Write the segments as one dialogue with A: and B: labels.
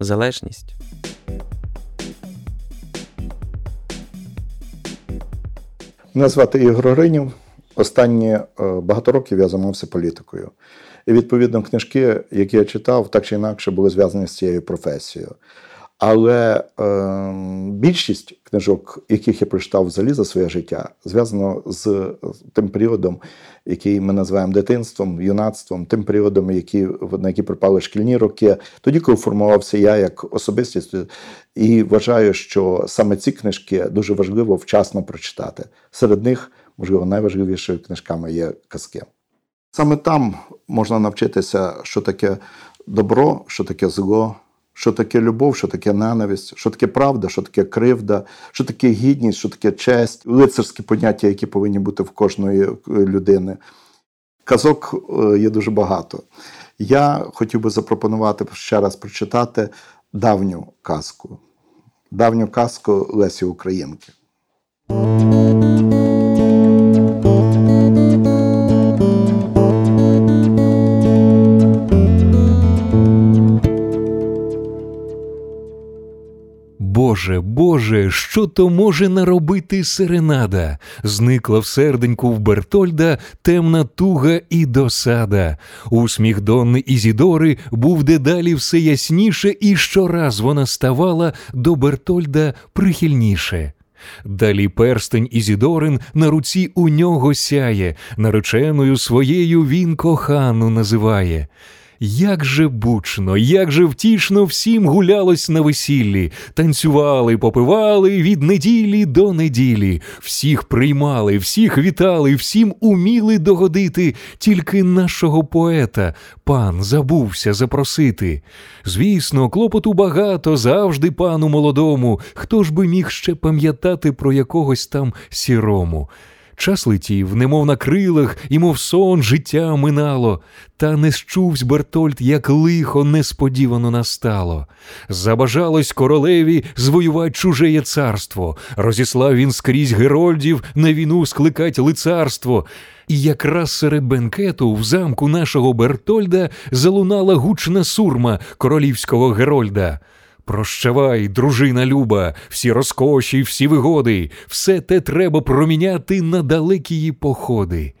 A: залежність.
B: Мене звати Ігор Гринів. Останні е, багато років я займався політикою. І відповідно книжки, які я читав, так чи інакше були зв'язані з цією професією. Але е, більшість книжок, яких я прочитав взагалі за своє життя, зв'язано з тим періодом, який ми називаємо дитинством, юнацтвом, тим періодом, які, на які припали шкільні роки, тоді, коли формувався я як особистість, і вважаю, що саме ці книжки дуже важливо вчасно прочитати. Серед них, можливо, найважливішими книжками є казки. Саме там можна навчитися, що таке добро, що таке зло що таке любов, що таке ненависть, що таке правда, що таке кривда, що таке гідність, що таке честь, лицарські поняття, які повинні бути в кожної е, людини. Казок е, є дуже багато. Я хотів би запропонувати ще раз прочитати давню казку, давню казку Лесі Українки.
C: Боже, Боже, що то може наробити серенада? Зникла в серденьку в Бертольда темна туга і досада. Усміх Донни Ізідори був дедалі все ясніше, і щораз вона ставала до Бертольда прихильніше. Далі перстень Ізідорин на руці у нього сяє, нареченою своєю він кохану називає. Як же бучно, як же втішно всім гулялось на весіллі, танцювали, попивали від неділі до неділі, всіх приймали, всіх вітали, всім уміли догодити, тільки нашого поета пан забувся запросити. Звісно, клопоту багато завжди пану молодому. Хто ж би міг ще пам'ятати про якогось там сірому? Час летів, немов на крилах, і мов сон життя минало, та не щувсь Бертольд, як лихо несподівано настало. Забажалось королеві звоювати чужеє царство, розіслав він скрізь герольдів на війну скликать лицарство. І якраз серед бенкету в замку нашого Бертольда залунала гучна сурма королівського Герольда. Прощавай, дружина люба, всі розкоші, всі вигоди, все те треба проміняти на далекі походи.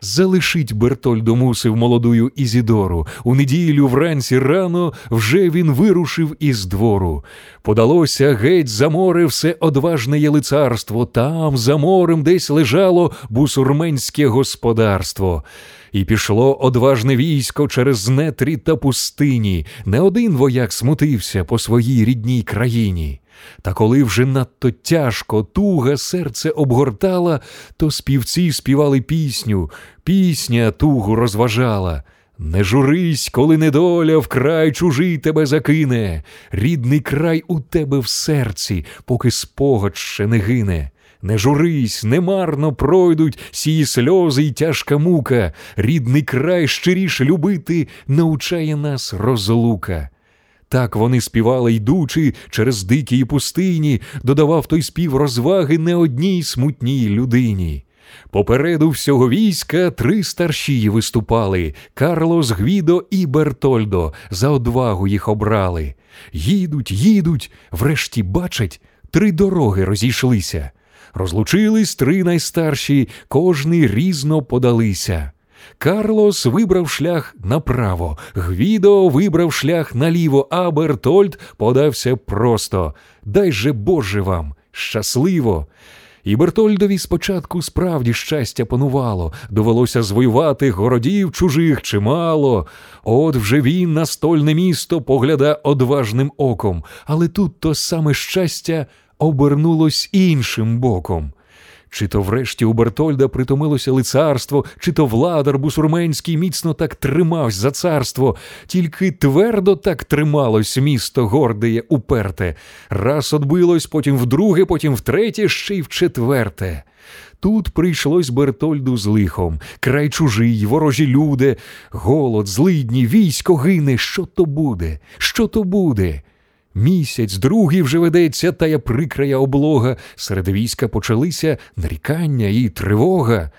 C: Залишить Бертольдо мусив молодую Ізідору. У неділю вранці рано вже він вирушив із двору. Подалося геть за море все одважне єлицарство. Там, за морем, десь лежало бусурменське господарство. І пішло одважне військо через нетрі та пустині. Не один вояк смутився по своїй рідній країні. Та коли вже надто тяжко туга серце обгортала, то співці співали пісню, пісня тугу розважала. Не журись, коли недоля в край чужий тебе закине, рідний край у тебе в серці, поки спогад ще не гине. Не журись, немарно пройдуть сії сльози й тяжка мука, рідний край щиріше любити научає нас розлука. Так вони співали, йдучи через дикі пустині, додавав той спів розваги не одній смутній людині. Попереду всього війська три старшії виступали Карлос, Гвідо і Бертольдо за одвагу їх обрали. Їдуть, їдуть, врешті бачать, три дороги розійшлися. Розлучились три найстарші, кожний різно подалися. Карлос вибрав шлях направо, Гвідо вибрав шлях наліво, а Бертольд подався просто. Дай же Боже вам, щасливо! І Бертольдові спочатку справді щастя панувало, довелося звоювати городів чужих чимало. От вже він на стольне місто погляда одважним оком, але тут то саме щастя обернулось іншим боком. Чи то врешті у Бертольда притомилося лицарство, чи то владар бусурменський міцно так тримавсь за царство, тільки твердо так трималось місто гордеє уперте. Раз отбилось, потім вдруге, потім втретє, ще й в четверте. Тут прийшлось Бертольду з лихом, край чужий, ворожі люди, голод, злидні, військо гине. Що то буде? Що то буде? Місяць, другий вже ведеться тая прикрая облога. Серед війська почалися нарікання і тривога.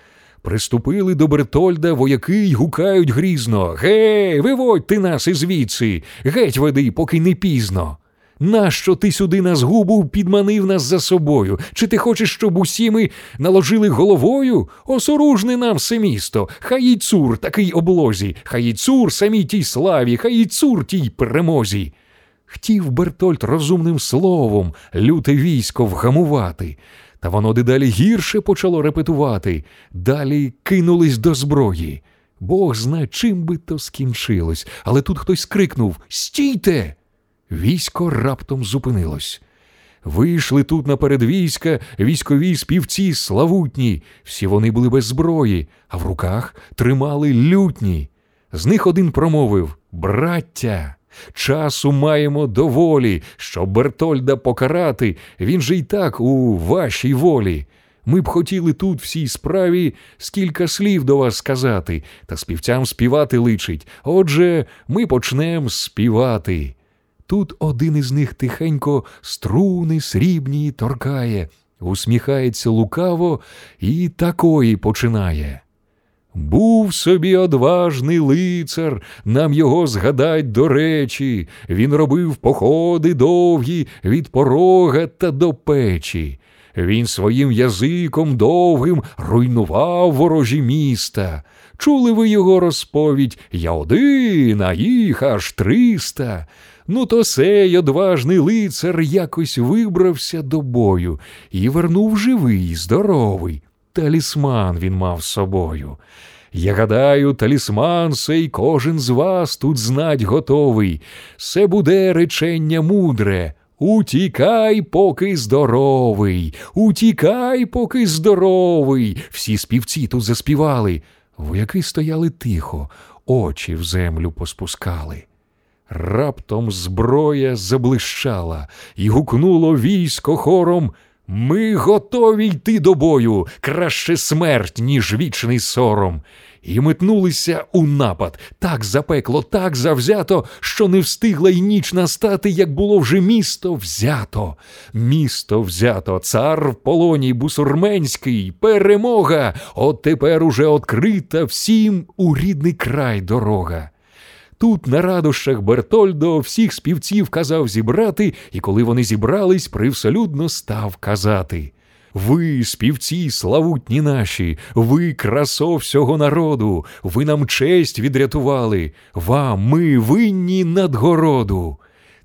C: Приступили до Бертольда вояки й гукають грізно Гей, виводь ти нас ізвідси, геть веди, поки не пізно. Нащо ти сюди нас губу підманив нас за собою? Чи ти хочеш, щоб усі ми наложили головою? Осоружне нам все місто, хай і цур такий облозі, хай і цур самій тій славі, хай і цур тій перемозі. Хтів Бертольд розумним словом люте військо вгамувати, та воно дедалі гірше почало репетувати, далі кинулись до зброї. Бог зна, чим би то скінчилось, але тут хтось скрикнув Стійте! Військо раптом зупинилось. Вийшли тут наперед війська військові співці славутні, всі вони були без зброї, а в руках тримали лютні. З них один промовив Браття, часу маємо доволі, щоб Бертольда покарати, він же й так у вашій волі. Ми б хотіли тут всій справі скільки слів до вас сказати, та співцям співати личить. Отже, ми почнемо співати. Тут один із них тихенько струни срібні торкає, усміхається лукаво і такої починає. Був собі одважний лицар, нам його згадать до речі, він робив походи довгі від порога та до печі. Він своїм язиком довгим руйнував ворожі міста. Чули ви його розповідь Я один, а їх аж триста. Ну, то сей одважний лицар якось вибрався до бою і вернув живий, здоровий. Талісман він мав з собою. Я гадаю, талісман сей кожен з вас тут знать готовий. Це буде речення мудре. Утікай, поки здоровий, утікай, поки здоровий. Всі співці тут заспівали. Вояки стояли тихо, очі в землю поспускали. Раптом зброя заблищала і гукнуло військо хором Ми готові йти до бою, краще смерть, ніж вічний сором. І метнулися у напад так запекло, так завзято, що не встигла й ніч настати, як було вже місто взято. Місто взято, цар в полоні бусурменський, перемога. От тепер уже открита всім у рідний край дорога. Тут на радощах Бертольдо всіх співців казав зібрати, і коли вони зібрались, привселюдно став казати. Ви, співці, славутні наші, ви красо всього народу, ви нам честь відрятували, вам ми винні надгороду.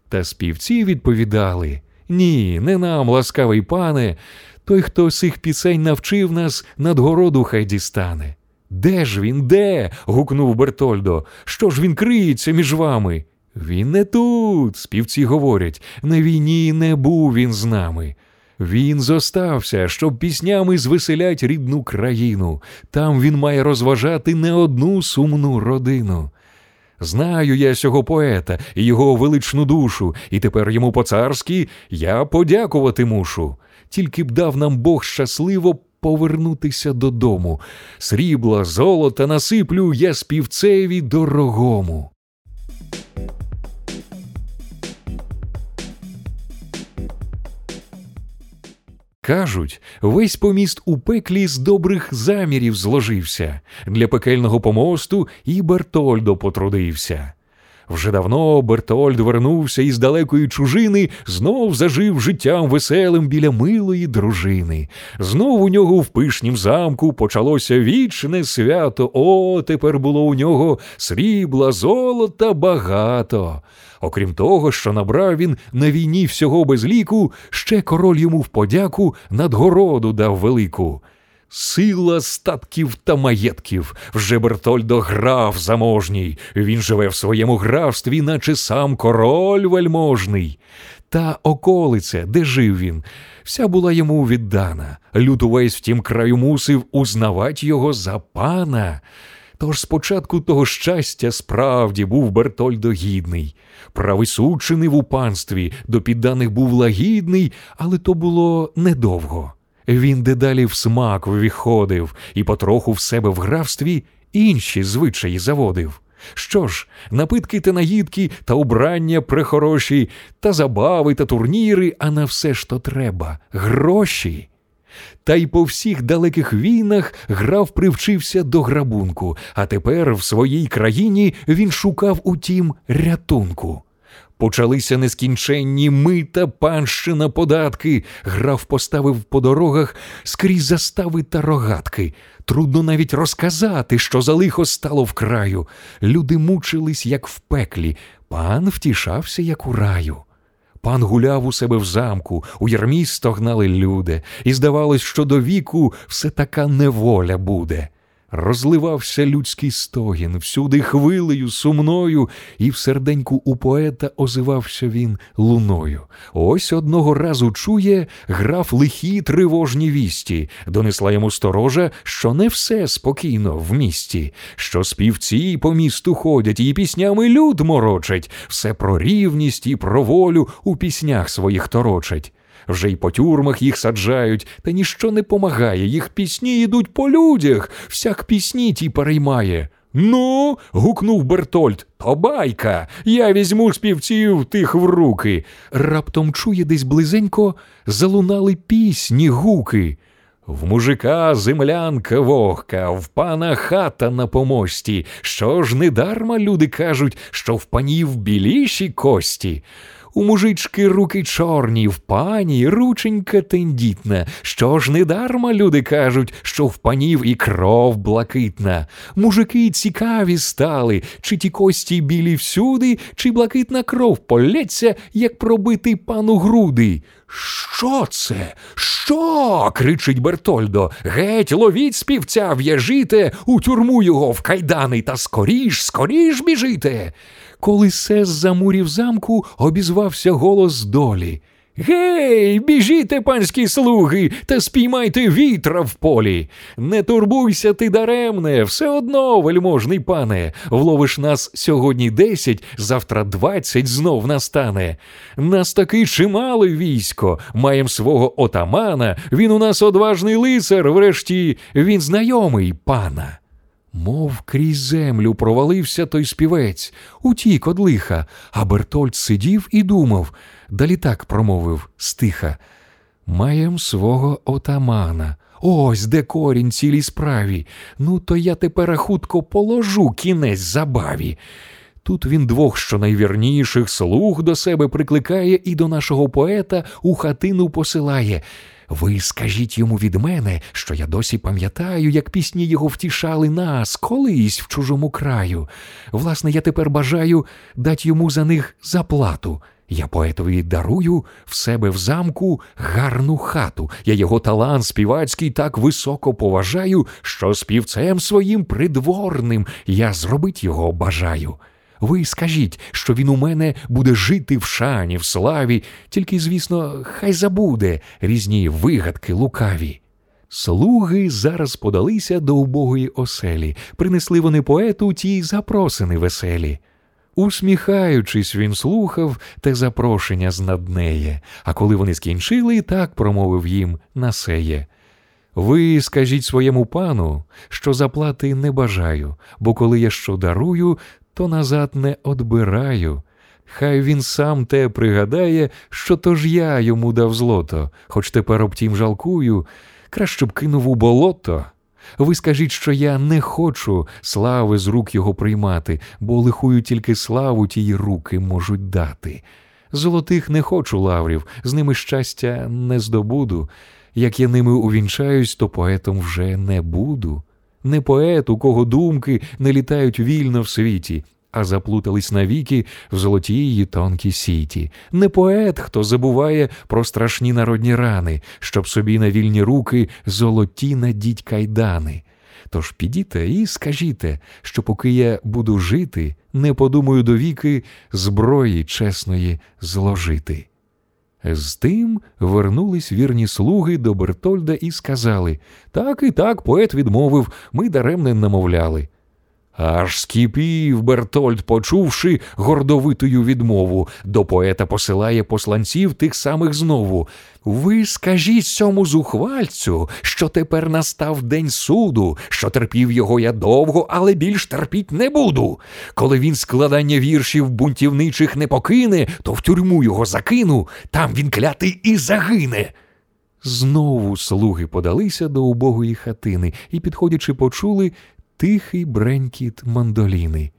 C: Та співці відповідали Ні, не нам, ласкавий пане, той, хто сих пісень навчив нас, надгороду хай дістане. Де ж він, де? гукнув Бертольдо. Що ж він криється між вами? Він не тут, співці говорять, на війні не був він з нами. Він зостався, щоб піснями звеселять рідну країну. Там він має розважати не одну сумну родину. Знаю я сього поета і його величну душу, і тепер йому по царськи я подякувати мушу. Тільки б дав нам Бог щасливо повернутися додому. Срібла, золота насиплю я співцеві дорогому. Кажуть, весь поміст у пеклі з добрих замірів зложився. Для пекельного помосту і Бертольдо потрудився. Вже давно Бертольд вернувся із далекої чужини, знов зажив життям веселим біля милої дружини. Знов у нього в пишнім замку почалося вічне свято. О, тепер було у нього срібла, золота багато. Окрім того, що набрав він на війні всього без ліку, ще король йому в подяку надгороду дав велику. Сила статків та маєтків вже Бертольдо граф заможній. Він живе в своєму графстві, наче сам король вельможний. та околиця, де жив він, вся була йому віддана. Люд увесь в тім краю мусив узнавати його за пана. Тож спочатку того щастя справді був Бертольдо гідний. Правий суд чинив у панстві, до підданих був лагідний, але то було недовго. Він дедалі в смак виходив і потроху в себе в графстві інші звичаї заводив. Що ж, напитки та наїдки та убрання прихороші, та забави та турніри, а на все то треба гроші. Та й по всіх далеких війнах граф привчився до грабунку, а тепер в своїй країні він шукав утім рятунку. Почалися нескінченні мита, панщина, податки. Граф поставив по дорогах скрізь застави та рогатки. Трудно навіть розказати, що за лихо стало в краю. Люди мучились, як в пеклі, пан втішався, як у раю. Пан гуляв у себе в замку, у ярмі стогнали люди, і здавалось, що до віку все така неволя буде. Розливався людський стогін, всюди хвилею сумною, і в серденьку у поета озивався він луною. Ось одного разу чує, граф лихі тривожні вісті, донесла йому сторожа, що не все спокійно в місті, що співці по місту ходять і піснями люд морочать, все про рівність і про волю у піснях своїх торочать вже й по тюрмах їх саджають, та ніщо не помагає. Їх пісні йдуть по людях, всяк пісні ті переймає. Ну, гукнув Бертольд, то байка. Я візьму співців тих в руки. Раптом чує десь близенько залунали пісні, гуки. В мужика землянка вогка, в пана хата на помості. Що ж недарма люди кажуть, що в панів біліші кості. У мужички руки чорні, в пані рученька тендітна. Що ж недарма люди кажуть, що в панів і кров блакитна. Мужики цікаві стали, чи ті кості білі всюди, чи блакитна кров полється, як пробитий пану груди. Що це? Що? кричить Бертольдо. Геть, ловіть співця, в'яжите, у тюрму його в кайдани, та скоріш, скоріш біжите. Коли се замурів за мурів замку обізвався голос долі. Гей, біжіте, панські слуги, та спіймайте вітра в полі. Не турбуйся ти даремне, все одно, вельможний пане, вловиш нас сьогодні десять, завтра двадцять знов настане. Нас таки чимале військо, маєм свого отамана, він у нас одважний лицар, врешті він знайомий пана. Мов крізь землю провалився той співець, утік од лиха, а Бертольд сидів і думав, далі так промовив стиха. Маєм свого отамана. Ось де корінь цілій справі. Ну, то я тепер хутко положу кінець забаві. Тут він двох що найвірніших слуг до себе прикликає і до нашого поета у хатину посилає. Ви скажіть йому від мене, що я досі пам'ятаю, як пісні його втішали нас колись в чужому краю. Власне, я тепер бажаю дати йому за них заплату. Я поетові дарую в себе в замку гарну хату. Я його талант співацький так високо поважаю, що співцем своїм придворним я зробить його бажаю. Ви скажіть, що він у мене буде жити в шані, в славі, тільки, звісно, хай забуде різні вигадки лукаві. Слуги зараз подалися до убогої оселі, принесли вони поету ті запросини веселі. Усміхаючись, він слухав те запрошення з наднеє, а коли вони скінчили, так промовив їм насеє. Ви скажіть своєму пану, що заплати не бажаю, бо коли я що дарую, то назад не одбираю. Хай він сам те пригадає, що то ж я йому дав злото, хоч тепер обтім жалкую, краще б кинув у болото. Ви скажіть, що я не хочу слави з рук його приймати, бо лихую тільки славу тії руки можуть дати. Золотих не хочу лаврів, з ними щастя не здобуду. Як я ними увінчаюсь, то поетом вже не буду не поет, у кого думки не літають вільно в світі, а заплутались навіки в золотій її тонкій сіті, не поет, хто забуває про страшні народні рани, щоб собі на вільні руки золоті надіть кайдани. Тож підіте і скажіте, що поки я буду жити, не подумаю до віки зброї чесної зложити. З тим вернулись вірні слуги до Бертольда і сказали так і так, поет відмовив, ми даремне намовляли. Аж скіпів Бертольд, почувши гордовитою відмову, до поета посилає посланців тих самих знову. Ви скажіть цьому зухвальцю, що тепер настав день суду, що терпів його я довго, але більш терпіть не буду. Коли він складання віршів бунтівничих не покине, то в тюрму його закину, там він клятий і загине. Знову слуги подалися до убогої хатини і, підходячи, почули тихий бренькіт мандоліни.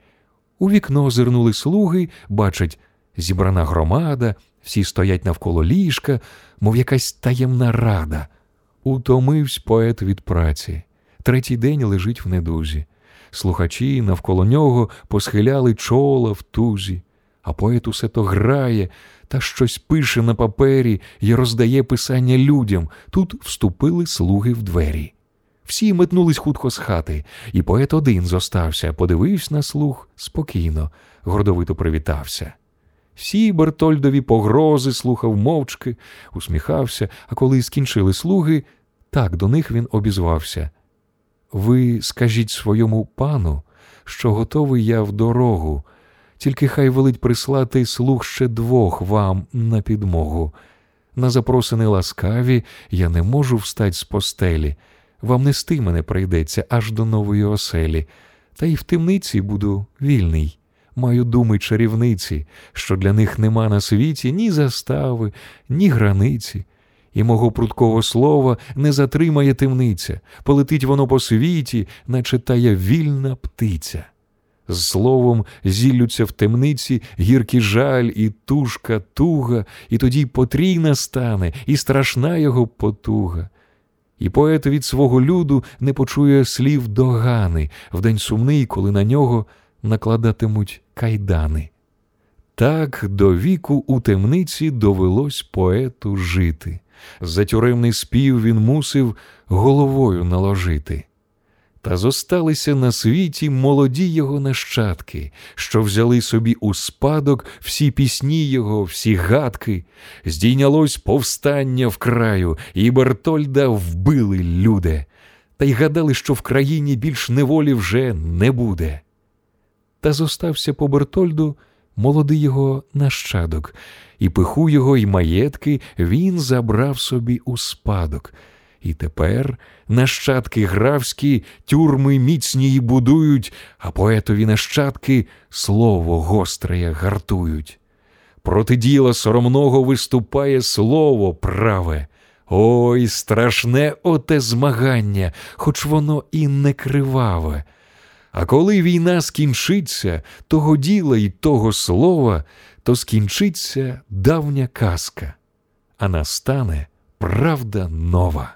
C: У вікно зирнули слуги, бачать, зібрана громада, всі стоять навколо ліжка, мов якась таємна рада. Утомився поет від праці. Третій день лежить в недузі. Слухачі навколо нього посхиляли чола в тузі, а поет усе то грає та щось пише на папері і роздає писання людям. Тут вступили слуги в двері. Всі метнулись хутко з хати, і поет один зостався, подивився на слух спокійно, гордовито привітався. Всі Бертольдові погрози слухав мовчки, усміхався, а коли скінчили слуги, так до них він обізвався. Ви скажіть своєму пану, що готовий я в дорогу, тільки хай велить прислати слух ще двох вам на підмогу. На запросини ласкаві я не можу встать з постелі. Вам нести мене прийдеться аж до нової оселі, та й в темниці буду вільний. Маю думи чарівниці, що для них нема на світі ні застави, ні границі, і мого прудкого слова не затримає темниця, полетить воно по світі, наче тая вільна птиця. З словом зіллються в темниці гіркий жаль і тушка туга, і тоді потрійна стане, і страшна його потуга. І поет від свого люду не почує слів догани в день сумний, коли на нього накладатимуть кайдани. Так до віку у темниці довелось поету жити. За тюремний спів він мусив головою наложити. Та зосталися на світі молоді його нащадки, що взяли собі у спадок всі пісні його, всі гадки. Здійнялось повстання в краю, і Бертольда вбили люди, та й гадали, що в країні більш неволі вже не буде. Та зостався по Бертольду молодий його нащадок, і пиху його, й маєтки він забрав собі у спадок. І тепер нащадки графські тюрми міцні будують, а поетові нащадки слово гостре гартують. Проти діла соромного виступає слово праве. Ой, страшне оте змагання, хоч воно і не криваве. А коли війна скінчиться, того діла й того слова, то скінчиться давня казка, а настане правда нова.